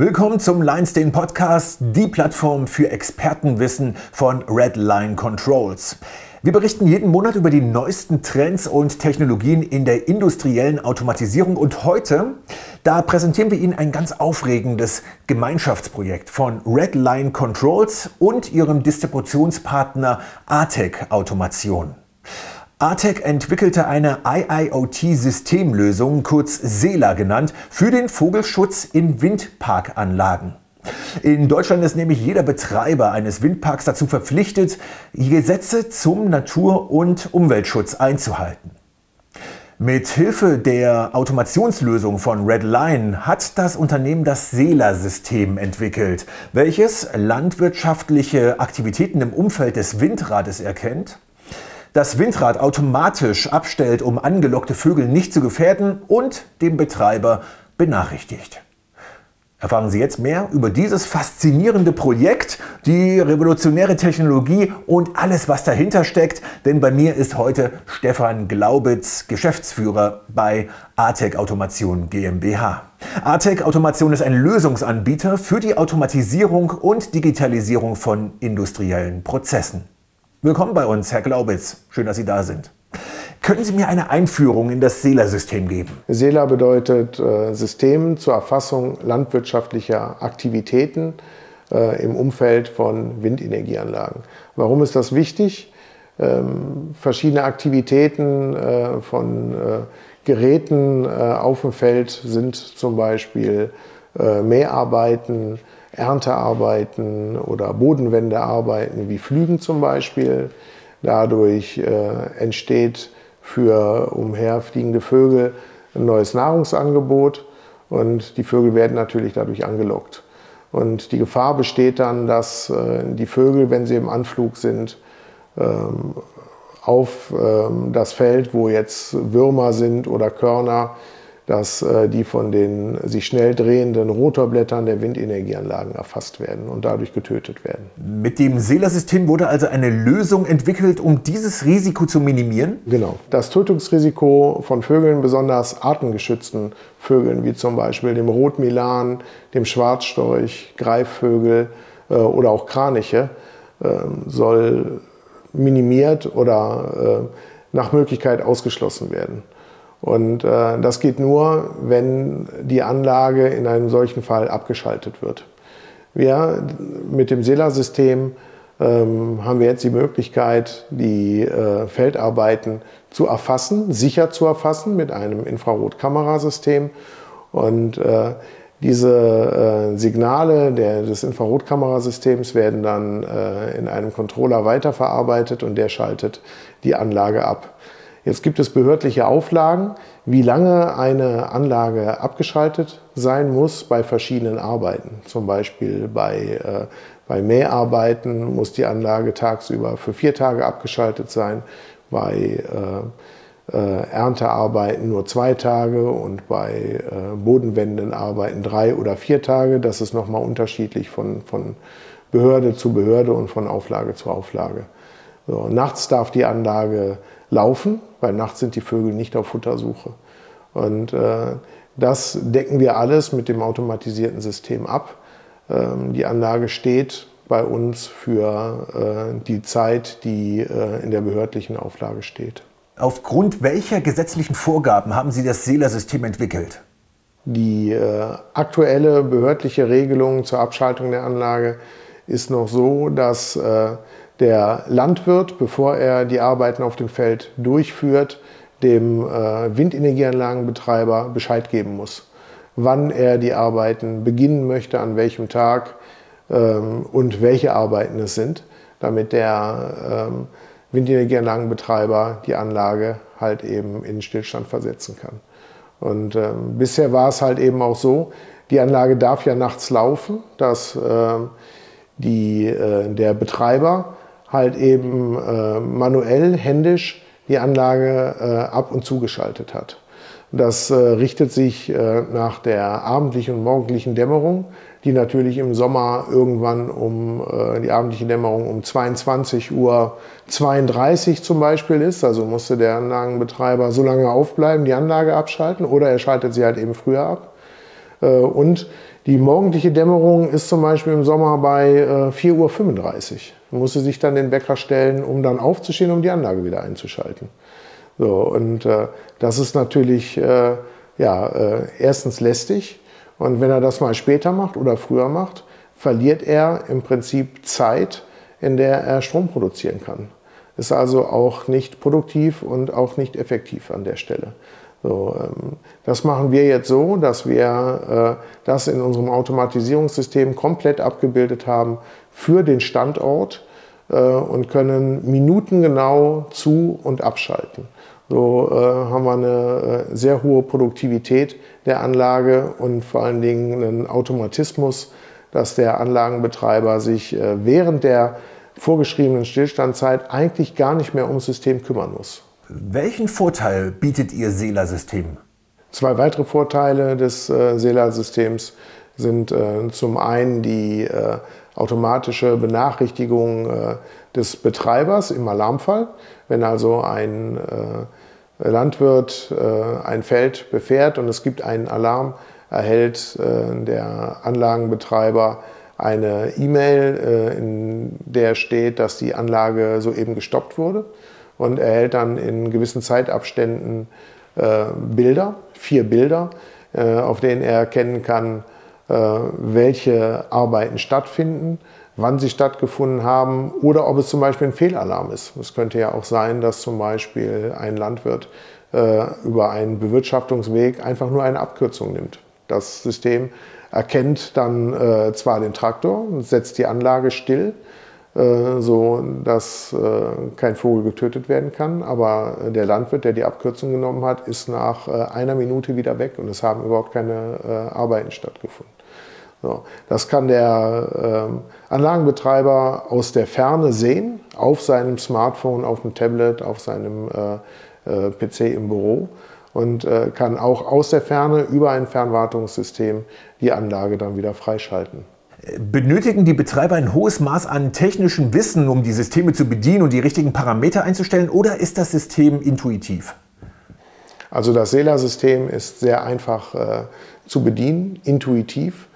Willkommen zum Linestein Podcast, die Plattform für Expertenwissen von Redline Controls. Wir berichten jeden Monat über die neuesten Trends und Technologien in der industriellen Automatisierung und heute, da präsentieren wir Ihnen ein ganz aufregendes Gemeinschaftsprojekt von Redline Controls und ihrem Distributionspartner Artec Automation. Artec entwickelte eine IIoT-Systemlösung, kurz SELA genannt, für den Vogelschutz in Windparkanlagen. In Deutschland ist nämlich jeder Betreiber eines Windparks dazu verpflichtet, Gesetze zum Natur- und Umweltschutz einzuhalten. Mit Hilfe der Automationslösung von Redline hat das Unternehmen das SELA-System entwickelt, welches landwirtschaftliche Aktivitäten im Umfeld des Windrades erkennt das Windrad automatisch abstellt, um angelockte Vögel nicht zu gefährden und den Betreiber benachrichtigt. Erfahren Sie jetzt mehr über dieses faszinierende Projekt, die revolutionäre Technologie und alles, was dahinter steckt. Denn bei mir ist heute Stefan Glaubitz, Geschäftsführer bei Artec Automation GmbH. Artec Automation ist ein Lösungsanbieter für die Automatisierung und Digitalisierung von industriellen Prozessen. Willkommen bei uns, Herr Glaubitz. Schön, dass Sie da sind. Können Sie mir eine Einführung in das SELA-System geben? SELA bedeutet äh, System zur Erfassung landwirtschaftlicher Aktivitäten äh, im Umfeld von Windenergieanlagen. Warum ist das wichtig? Ähm, verschiedene Aktivitäten äh, von äh, Geräten äh, auf dem Feld sind zum Beispiel äh, Mäharbeiten, Erntearbeiten oder Bodenwendearbeiten wie Flügen zum Beispiel. Dadurch äh, entsteht für umherfliegende Vögel ein neues Nahrungsangebot und die Vögel werden natürlich dadurch angelockt. Und die Gefahr besteht dann, dass äh, die Vögel, wenn sie im Anflug sind, ähm, auf ähm, das Feld, wo jetzt Würmer sind oder Körner, dass äh, die von den sich schnell drehenden Rotorblättern der Windenergieanlagen erfasst werden und dadurch getötet werden. Mit dem SELA-System wurde also eine Lösung entwickelt, um dieses Risiko zu minimieren? Genau. Das Tötungsrisiko von Vögeln, besonders artengeschützten Vögeln, wie zum Beispiel dem Rotmilan, dem Schwarzstorch, Greifvögel äh, oder auch Kraniche, äh, soll minimiert oder äh, nach Möglichkeit ausgeschlossen werden. Und äh, das geht nur, wenn die Anlage in einem solchen Fall abgeschaltet wird. Wir mit dem SELA-System ähm, haben wir jetzt die Möglichkeit, die äh, Feldarbeiten zu erfassen, sicher zu erfassen mit einem Infrarotkamerasystem. Und äh, diese äh, Signale der, des Infrarotkamerasystems werden dann äh, in einem Controller weiterverarbeitet und der schaltet die Anlage ab. Jetzt gibt es behördliche Auflagen, wie lange eine Anlage abgeschaltet sein muss bei verschiedenen Arbeiten. Zum Beispiel bei, äh, bei Mäharbeiten muss die Anlage tagsüber für vier Tage abgeschaltet sein, bei äh, äh, Erntearbeiten nur zwei Tage und bei äh, Bodenwendenarbeiten drei oder vier Tage. Das ist nochmal unterschiedlich von, von Behörde zu Behörde und von Auflage zu Auflage. So, nachts darf die Anlage laufen, weil nachts sind die Vögel nicht auf Futtersuche. Und äh, das decken wir alles mit dem automatisierten System ab. Ähm, die Anlage steht bei uns für äh, die Zeit, die äh, in der behördlichen Auflage steht. Aufgrund welcher gesetzlichen Vorgaben haben Sie das SELA-System entwickelt? Die äh, aktuelle behördliche Regelung zur Abschaltung der Anlage ist noch so, dass äh, der Landwirt, bevor er die Arbeiten auf dem Feld durchführt, dem äh, Windenergieanlagenbetreiber Bescheid geben muss, wann er die Arbeiten beginnen möchte, an welchem Tag ähm, und welche Arbeiten es sind, damit der ähm, Windenergieanlagenbetreiber die Anlage halt eben in Stillstand versetzen kann. Und ähm, bisher war es halt eben auch so, die Anlage darf ja nachts laufen, dass äh, die, äh, der Betreiber halt eben äh, manuell, händisch die Anlage äh, ab- und zugeschaltet hat. Das äh, richtet sich äh, nach der abendlichen und morgendlichen Dämmerung, die natürlich im Sommer irgendwann um äh, die abendliche Dämmerung um 22 Uhr 32 zum Beispiel ist. Also musste der Anlagenbetreiber so lange aufbleiben, die Anlage abschalten oder er schaltet sie halt eben früher ab. Äh, und Die morgendliche Dämmerung ist zum Beispiel im Sommer bei äh, 4.35 Uhr. Man musste sich dann den Wecker stellen, um dann aufzustehen, um die Anlage wieder einzuschalten. So, und äh, das ist natürlich äh, ja, äh, erstens lästig. Und wenn er das mal später macht oder früher macht, verliert er im Prinzip Zeit, in der er Strom produzieren kann. Ist also auch nicht produktiv und auch nicht effektiv an der Stelle. So, ähm, das machen wir jetzt so, dass wir äh, das in unserem Automatisierungssystem komplett abgebildet haben für den Standort äh, und können minutengenau zu- und abschalten. So äh, haben wir eine äh, sehr hohe Produktivität der Anlage und vor allen Dingen einen Automatismus, dass der Anlagenbetreiber sich äh, während der vorgeschriebenen Stillstandzeit eigentlich gar nicht mehr ums System kümmern muss. Welchen Vorteil bietet Ihr SELA-System? Zwei weitere Vorteile des äh, SELA-Systems sind äh, zum einen die äh, automatische Benachrichtigung äh, des Betreibers im Alarmfall. Wenn also ein äh, Landwirt äh, ein Feld befährt und es gibt einen Alarm, erhält der Anlagenbetreiber eine E-Mail, in der steht, dass die Anlage soeben gestoppt wurde und erhält dann in gewissen Zeitabständen äh, Bilder, vier Bilder, äh, auf denen er erkennen kann, äh, welche Arbeiten stattfinden, wann sie stattgefunden haben oder ob es zum Beispiel ein Fehlalarm ist. Es könnte ja auch sein, dass zum Beispiel ein Landwirt äh, über einen Bewirtschaftungsweg einfach nur eine Abkürzung nimmt. Das System erkennt dann äh, zwar den Traktor, setzt die Anlage still, so dass äh, kein Vogel getötet werden kann. Aber der Landwirt, der die Abkürzung genommen hat, ist nach äh, einer Minute wieder weg und es haben überhaupt keine Arbeiten stattgefunden. So, das kann der äh, Anlagenbetreiber aus der Ferne sehen, auf seinem Smartphone, auf dem Tablet, auf seinem äh, äh, PC im Büro und kann auch aus der Ferne über ein Fernwartungssystem die Anlage dann wieder freischalten. Benötigen die Betreiber ein hohes Maß an technischem Wissen, um die Systeme zu bedienen und die richtigen Parameter einzustellen, oder ist das System intuitiv? Also das SELA-System ist sehr einfach äh, zu bedienen, intuitiv.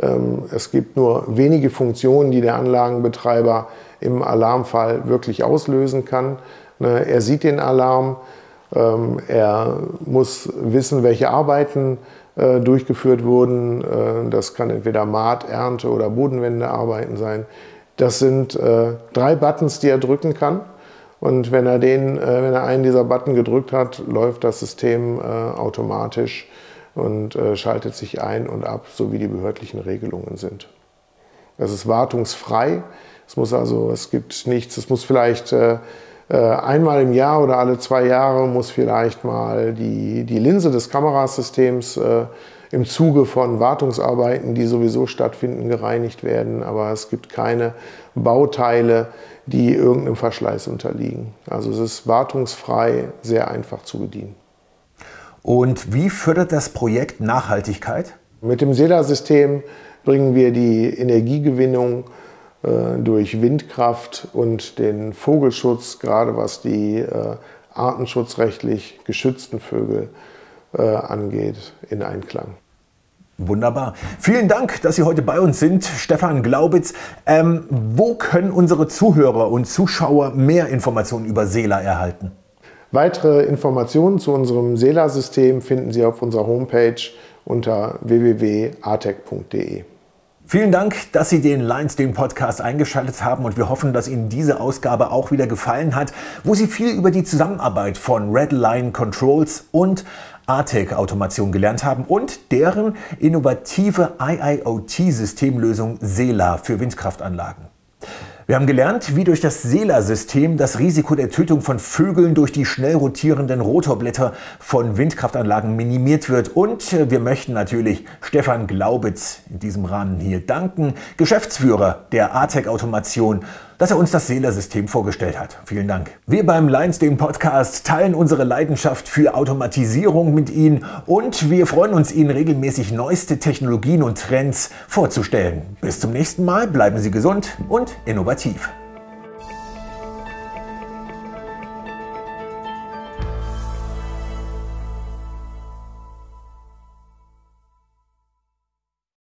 Ähm, es gibt nur wenige Funktionen, die der Anlagenbetreiber im Alarmfall wirklich auslösen kann. Ne, er sieht den Alarm, ähm, er muss wissen, welche Arbeiten äh, durchgeführt wurden. Äh, das kann entweder Maat, Ernte oder Bodenwendearbeiten sein. Das sind äh, drei Buttons, die er drücken kann. Und wenn er, den, wenn er einen dieser Button gedrückt hat, läuft das System automatisch und schaltet sich ein und ab, so wie die behördlichen Regelungen sind. Es ist wartungsfrei. Es muss also, es gibt nichts, es muss vielleicht einmal im Jahr oder alle zwei Jahre muss vielleicht mal die, die Linse des Kamerasystems äh, im Zuge von Wartungsarbeiten, die sowieso stattfinden, gereinigt werden. Aber es gibt keine Bauteile, die irgendeinem Verschleiß unterliegen. Also es ist wartungsfrei, sehr einfach zu bedienen. Und wie fördert das Projekt Nachhaltigkeit? Mit dem SEDA-System bringen wir die Energiegewinnung äh, durch Windkraft und den Vogelschutz, gerade was die äh, artenschutzrechtlich geschützten Vögel äh, angeht, in Einklang. Wunderbar. Vielen Dank, dass Sie heute bei uns sind, Stefan Glaubitz. Ähm, wo können unsere Zuhörer und Zuschauer mehr Informationen über SELA erhalten? Weitere Informationen zu unserem SELA-System finden Sie auf unserer Homepage unter www.atec.de. Vielen Dank, dass Sie den den Podcast eingeschaltet haben und wir hoffen, dass Ihnen diese Ausgabe auch wieder gefallen hat, wo Sie viel über die Zusammenarbeit von Redline Controls und ATEC Automation gelernt haben und deren innovative IIoT-Systemlösung SELA für Windkraftanlagen. Wir haben gelernt, wie durch das SELA-System das Risiko der Tötung von Vögeln durch die schnell rotierenden Rotorblätter von Windkraftanlagen minimiert wird. Und wir möchten natürlich Stefan Glaubitz in diesem Rahmen hier danken, Geschäftsführer der ATEC Automation dass er uns das Seelersystem vorgestellt hat. Vielen Dank. Wir beim Lionsden Podcast teilen unsere Leidenschaft für Automatisierung mit Ihnen und wir freuen uns, Ihnen regelmäßig neueste Technologien und Trends vorzustellen. Bis zum nächsten Mal, bleiben Sie gesund und innovativ.